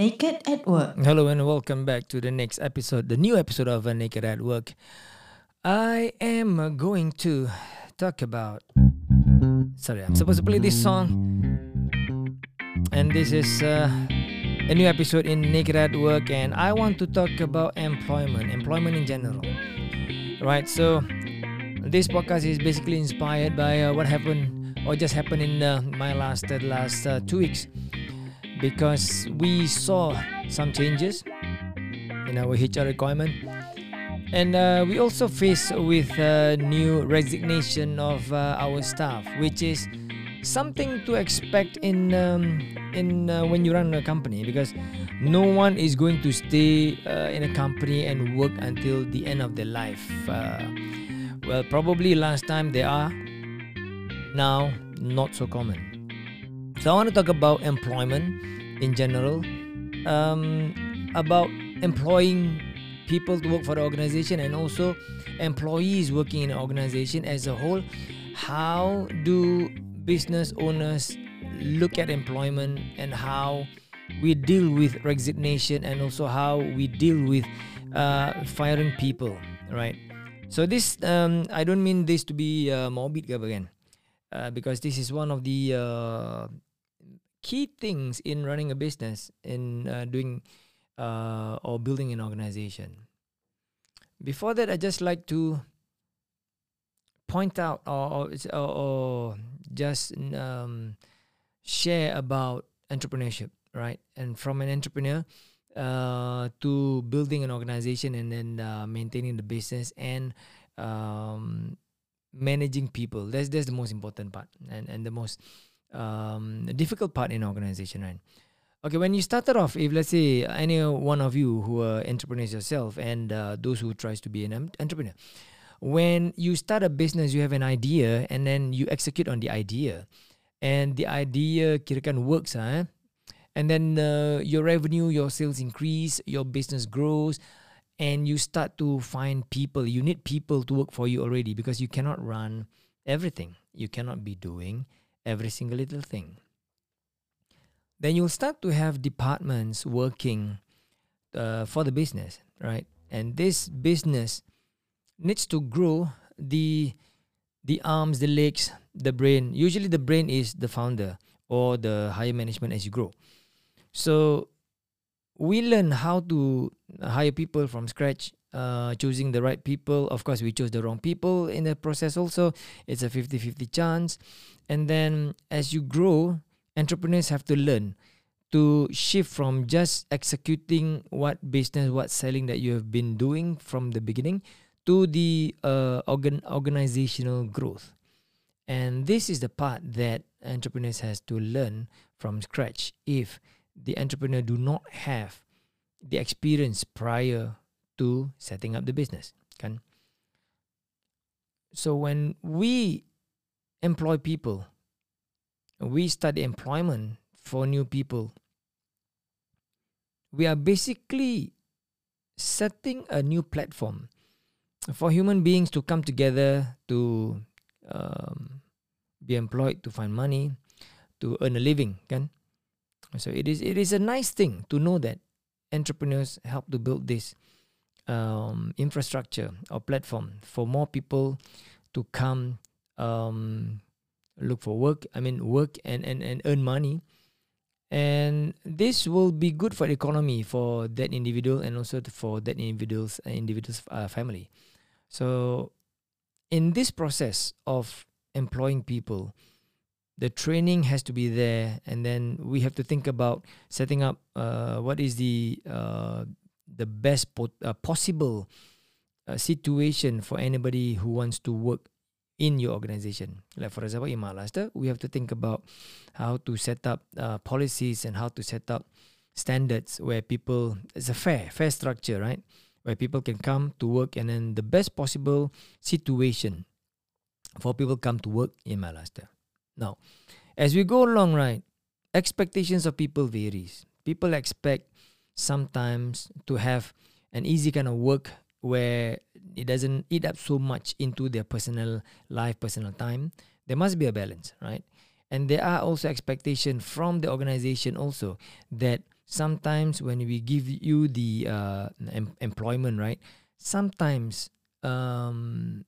Naked at Work. Hello and welcome back to the next episode, the new episode of Naked at Work. I am going to talk about. Sorry, I'm supposed to play this song. And this is uh, a new episode in Naked at Work, and I want to talk about employment, employment in general. Right, so this podcast is basically inspired by uh, what happened or just happened in uh, my last uh, last uh, two weeks because we saw some changes in our HR requirement. And uh, we also face with uh, new resignation of uh, our staff which is something to expect in um, in uh, when you run a company because no one is going to stay uh, in a company and work until the end of their life uh, well probably last time they are now not so common so i want to talk about employment in general. Um, about employing people to work for the organization and also employees working in an organization as a whole. How do business owners look at employment and how we deal with resignation and also how we deal with uh, firing people right? So this um, i don't mean this to be uh, morbid apa uh, because this is one of the uh, key things in running a business in uh, doing uh, or building an organization. Before that i just like to point out or, or, or, just um, share about entrepreneurship right? And from an entrepreneur uh, to building an organization and then uh, maintaining the business and um, managing people. That's that's the most important part and and the most um, difficult part in organization right? Okay when you started off if let's say any one of you who are entrepreneurs yourself and uh, those who tries to be an entrepreneur when you start a business you have an idea and then you execute on the idea. And the idea kirakan works ah, eh? and then uh, your revenue your sales increase your business grows and you start to find people. You need people to work for you already because you cannot run everything. You cannot be doing every single little thing. Then you'll start to have departments working uh, for the business right? And this business needs to grow the the arms the legs the brain. Usually the brain is the founder or the higher management as you grow. So we learn how to hire people from scratch uh, choosing the right people. Of course we chose the wrong people in the process also. It's a 50-50 chance. And then as you grow entrepreneurs have to learn to shift from just executing what business what selling that you have been doing from the beginning to the uh, organ organizational growth. And this is the part that entrepreneurs has to learn from scratch. If the entrepreneur do not have the experience prior to setting up the business kan? So when we employ people we the employment for new people we are basically setting a new platform for human beings to come together to um, be employed to find money to earn a living kan? So it is it is a nice thing to know that entrepreneurs help to build this um, infrastructure or platform for more people to come um, look for work i mean work and, and, and earn money. And this will be good for the economy for that individual and also for that individual's individual's uh, family. So in this process of employing people the training has to be there and then we have to think about setting up uh, what is the uh, the best po- uh, possible uh, situation for anybody who wants to work in your organization. Like for example in mylustre we have to think about how to set up uh, policies and how to set up standards where people it's a fair fair structure right? Where people can come to work and then the best possible situation for people come to work in mylustre. Now, as we go along, right, expectations of people varies. People expect sometimes to have an easy kind of work where it doesn't eat up so much into their personal life, personal time. There must be a balance, right? And there are also expectations from the organization also that sometimes when we give you the uh, em- employment, right? Sometimes um,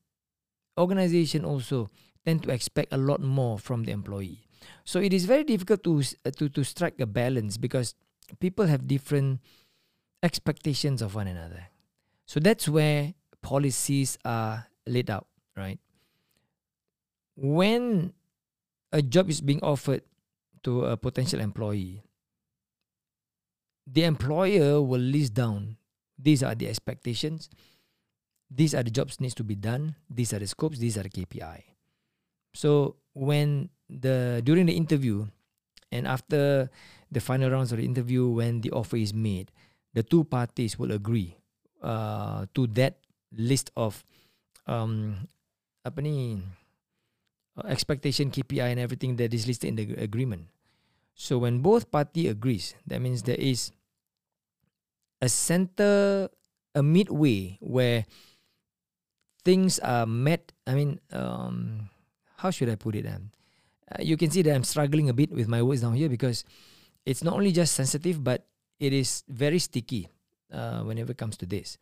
organization also tend to expect a lot more from the employee. So it is very difficult to to to strike a balance because people have different expectations of one another. So that's where policies are laid out, right? When a job is being offered to a potential employee, the employer will list down these are the expectations these are the jobs needs to be done these are the scopes these are the kpi so when the during the interview and after the final rounds of the interview when the offer is made the two parties will agree uh, to that list of um, apa ni uh, expectation KPI and everything that is listed in the agreement so when both party agrees, that means there is a center, a midway where things are met. I mean, um, how should I put it? Um, uh, you can see that I'm struggling a bit with my words down here because it's not only just sensitive, but it is very sticky uh, whenever it comes to this.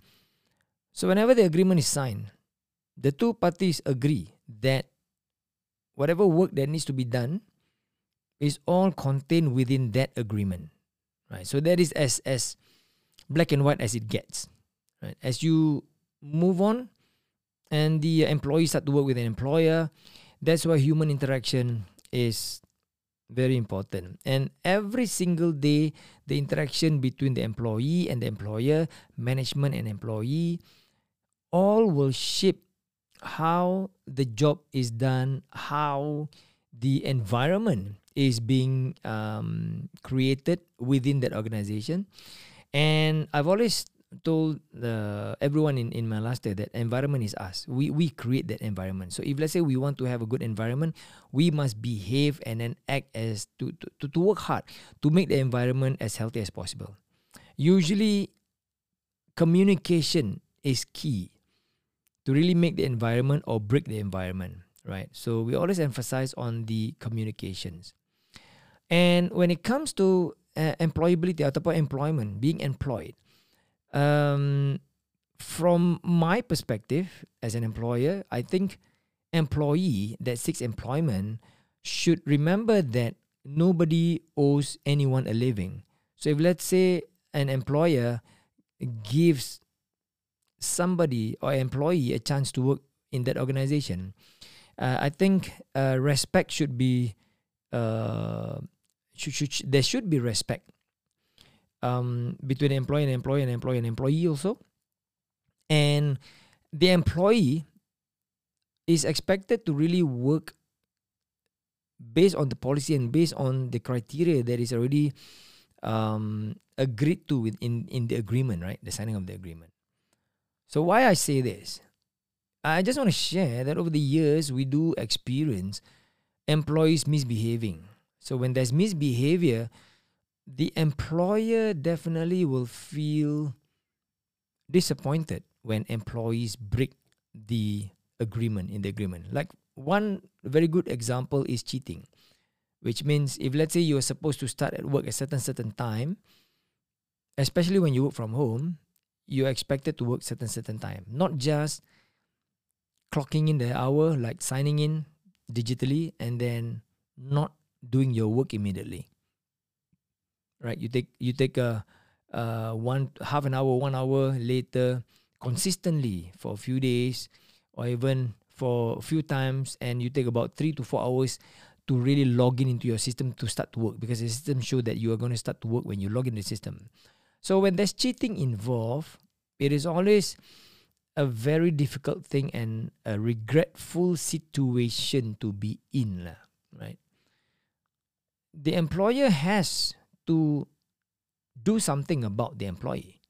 So whenever the agreement is signed, the two parties agree that whatever work that needs to be done is all contained within that agreement right so that is as as black and white as it gets right as you move on and the employees start to work with an employer that's why human interaction is very important and every single day the interaction between the employee and the employer management and employee all will shape how the job is done how the environment is being um, created within that organization. And I've always told the everyone in, in my last day that environment is us. We we create that environment. So if let's say we want to have a good environment, we must behave and then act as to, to, to work hard to make the environment as healthy as possible. Usually communication is key to really make the environment or break the environment, right? So we always emphasize on the communications. And when it comes to uh, employability ataupun employment, being employed, um, from my perspective as an employer, I think employee that seeks employment should remember that nobody owes anyone a living. So if let's say an employer gives somebody or employee a chance to work in that organization, uh, I think uh, respect should be uh, should, should, there should be respect um, between employee and employee and employee and employee also. And the employee is expected to really work based on the policy and based on the criteria that is already um, agreed to in, in the agreement, right? The signing of the agreement. So why I say this? I just want to share that over the years we do experience employees misbehaving so when there's misbehavior, the employer definitely will feel disappointed when employees break the agreement in the agreement. Like one very good example is cheating, which means if let's say you are supposed to start at work at certain certain time, especially when you work from home, you're expected to work certain certain time, not just clocking in the hour like signing in digitally and then not doing your work immediately right? You take you take a uh, one half an hour one hour later consistently for a few days or even for a few times and you take about three to four hours to really log in into your system to start to work because the system show that you are going to start to work when you log in the system. So when there's cheating involved it is always a very difficult thing and a regretful situation to be in right? The employer has to do something about the employee.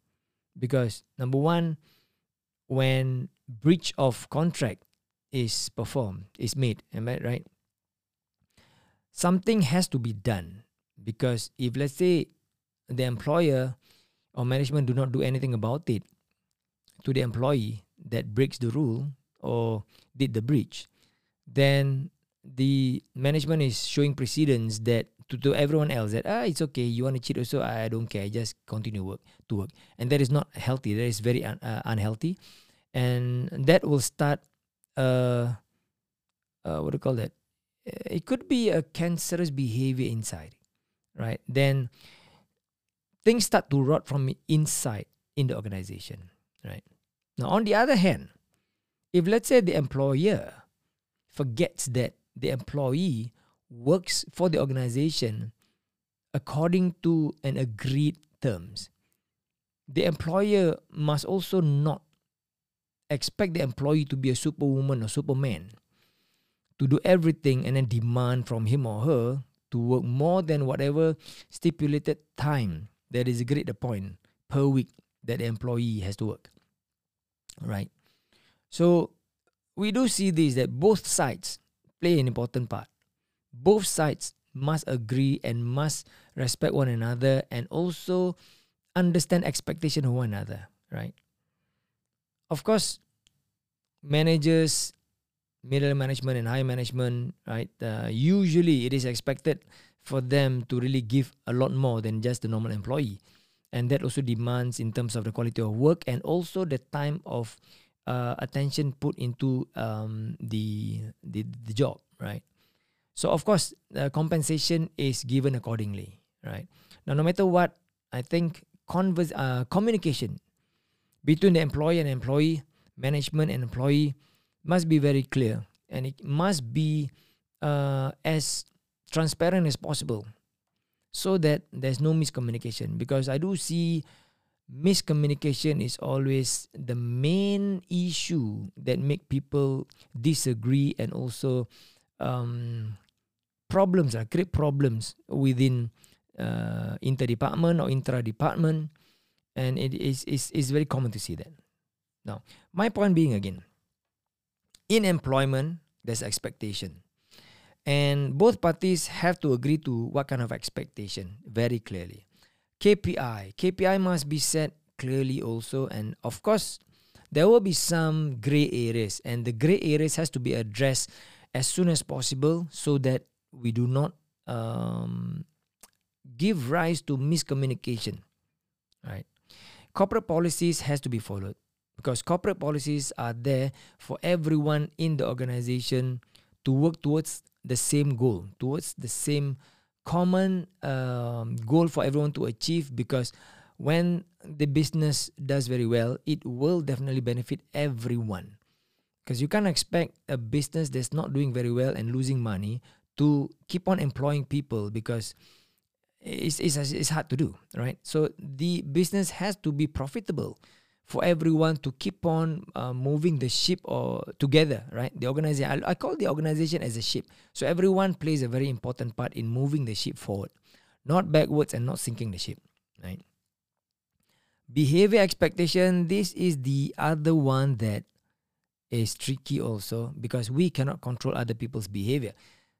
Because number one when breach of contract is performed is made am i right? Something has to be done. Because if let's say the employer or management do not do anything about it to the employee that breaks the rule or did the breach then the management is showing precedence that to, to everyone else that ah it's okay you want to cheat also I don't care just continue work to work. And that is not healthy that is very un, uh, unhealthy. And that will start uh, uh what do you call that? It could be a cancerous behavior inside right? Then things start to rot from inside in the organization right? Now on the other hand if let's say the employer forgets that the employee works for the organization according to an agreed terms the employer must also not expect the employee to be a superwoman or superman to do everything and then demand from him or her to work more than whatever stipulated time that is agreed upon per week that the employee has to work. Right? So we do see this that both sides play an important part. Both sides must agree and must respect one another and also understand expectation of one another, right? Of course, managers middle management and high management, right? Uh, usually, it is expected for them to really give a lot more than just the normal employee, and that also demands in terms of the quality of work and also the time of uh, attention put into um, the, the the job, right? So of course, the compensation is given accordingly, right? Now, no matter what, I think converse, uh, communication between the employer and employee, management and employee must be very clear and it must be uh, as transparent as possible so that there's no miscommunication because i do see miscommunication is always the main issue that make people disagree and also um, problems uh, create problems within uh, inter-department or intra-department and it is, is, is very common to see that now my point being again in employment, there's expectation. And both parties have to agree to what kind of expectation very clearly. KPI. KPI must be set clearly also. And of course, there will be some gray areas. And the gray areas has to be addressed as soon as possible so that we do not um, give rise to miscommunication. Right? Corporate policies has to be followed because corporate policies are there for everyone in the organization to work towards the same goal, towards the same common um, goal for everyone to achieve. Because when the business does very well, it will definitely benefit everyone. Because you can't expect a business that's not doing very well and losing money to keep on employing people because it's, it's, it's hard to do, right? So the business has to be profitable for everyone to keep on uh, moving the ship or together, right? The organization, I, I call the organization as a ship. So everyone plays a very important part in moving the ship forward, not backwards and not sinking the ship, right? Behavior expectation, this is the other one that is tricky also because we cannot control other people's behavior.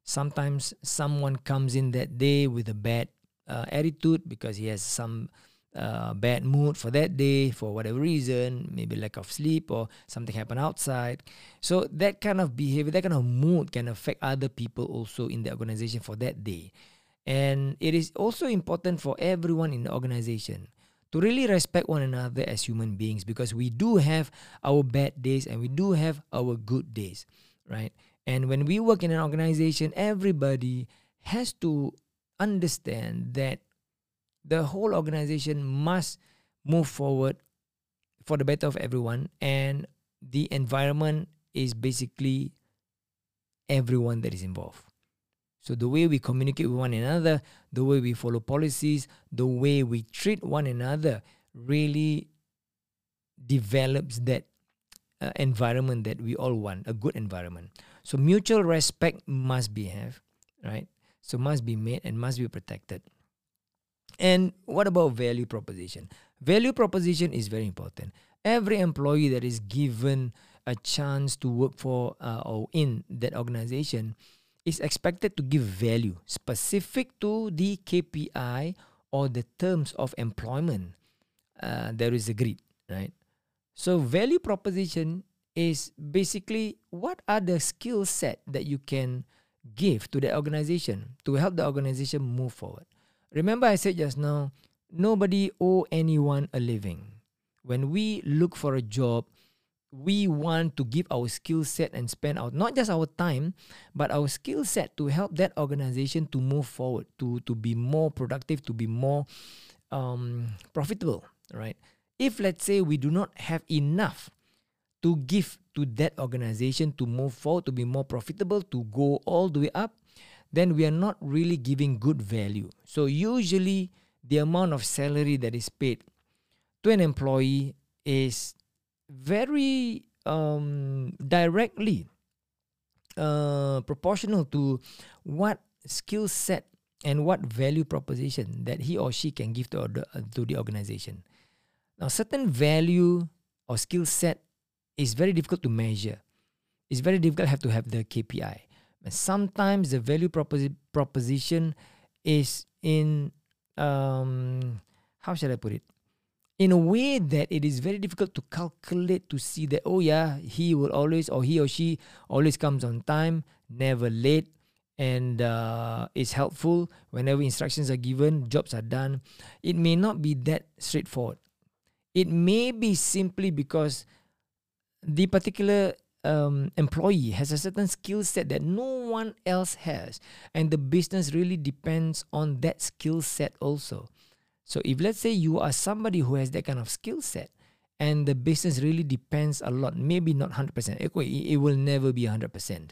Sometimes someone comes in that day with a bad uh, attitude because he has some uh, bad mood for that day for whatever reason, maybe lack of sleep or something happened outside. So that kind of behavior, that kind of mood can affect other people also in the organization for that day. And it is also important for everyone in the organization to really respect one another as human beings because we do have our bad days and we do have our good days, right? And when we work in an organization, everybody has to understand that the whole organization must move forward for the better of everyone. And the environment is basically everyone that is involved. So the way we communicate with one another the way we follow policies the way we treat one another really develops that uh, environment that we all want a good environment so mutual respect must be have right so must be made and must be protected and what about value proposition? Value proposition is very important. Every employee that is given a chance to work for uh, or in that organization is expected to give value specific to the KPI or the terms of employment uh, that is agreed, right? So value proposition is basically what are the skill set that you can give to the organization to help the organization move forward. Remember, I said just now, nobody owe anyone a living. When we look for a job, we want to give our skill set and spend out not just our time, but our skill set to help that organization to move forward, to to be more productive, to be more um, profitable, right? If let's say we do not have enough to give to that organization to move forward, to be more profitable, to go all the way up, then we are not really giving good value. So usually the amount of salary that is paid to an employee is very um, directly uh, proportional to what skill set and what value proposition that he or she can give to, the, to the organization. Now, certain value or skill set is very difficult to measure. It's very difficult have to have the KPI. And sometimes the value proposi- proposition is in um, how should I put it? In a way that it is very difficult to calculate to see that oh yeah he will always or he or she always comes on time, never late, and uh, is helpful whenever instructions are given, jobs are done. It may not be that straightforward. It may be simply because the particular um, employee has a certain skill set that no one else has, and the business really depends on that skill set also. So, if let's say you are somebody who has that kind of skill set, and the business really depends a lot, maybe not 100%, it will never be 100%,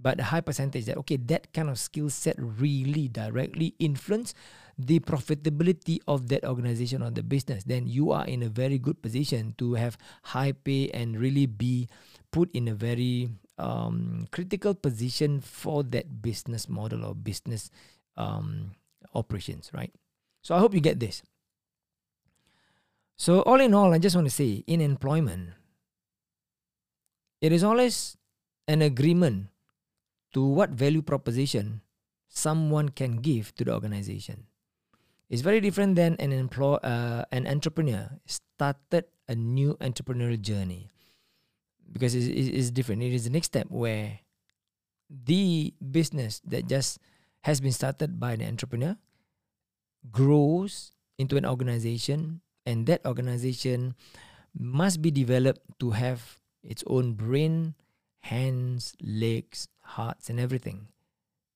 but a high percentage that, okay, that kind of skill set really directly influence the profitability of that organization or the business, then you are in a very good position to have high pay and really be put in a very um, critical position for that business model or business um, operations, right? So I hope you get this. So, all in all, I just want to say in employment, it is always an agreement to what value proposition someone can give to the organization. It's very different than an employ uh, an entrepreneur started a new entrepreneurial journey because it's, it's different. It is the next step where the business that just has been started by an entrepreneur grows into an organization, and that organization must be developed to have its own brain, hands, legs, hearts, and everything.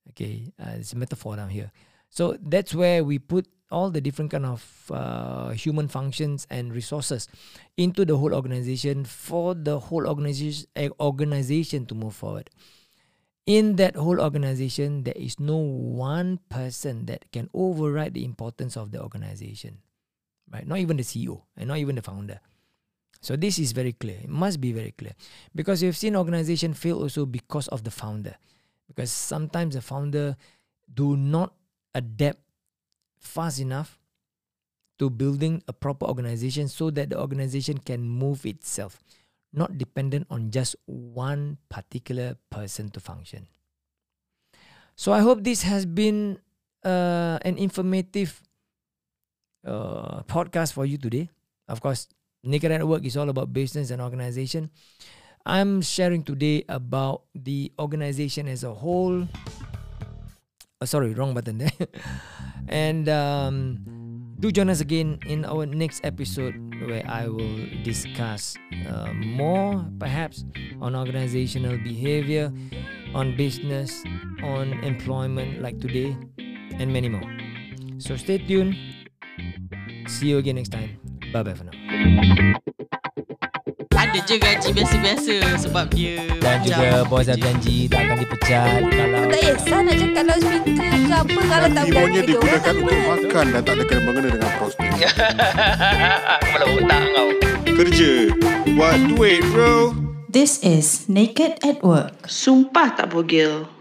Okay, uh, it's a metaphor down here. So that's where we put all the different kind of uh, human functions and resources into the whole organization for the whole organization organization to move forward. In that whole organization there is no one person that can override the importance of the organization right? Not even the ceo and not even the founder. So this is very clear. It must be very clear. Because you've seen organization fail also because of the founder. Because sometimes the founder do not adapt fast enough to building a proper organization so that the organization can move itself, not dependent on just one particular person to function. So I hope this has been uh, an informative uh, podcast for you today. Of course, Naked at Work is all about business and organization. I'm sharing today about the organization as a whole. Oh, sorry, wrong button there. And um, do join us again in our next episode where I will discuss uh, more, perhaps, on organizational behavior, on business, on employment, like today, and many more. So stay tuned. See you again next time. Bye bye for now. Je gaji biasa-biasa sebab dia Dan juga bos dah janji tak akan dipecat kalau Tak kisah nak cakap kalau speaker ke apa Kalau tak Timonnya berani digunakan untuk makan dan tak ada kena mengena dengan prospek. Kepala otak kau Kerja. Buat duit bro. This is Naked at Work. Sumpah tak bogel.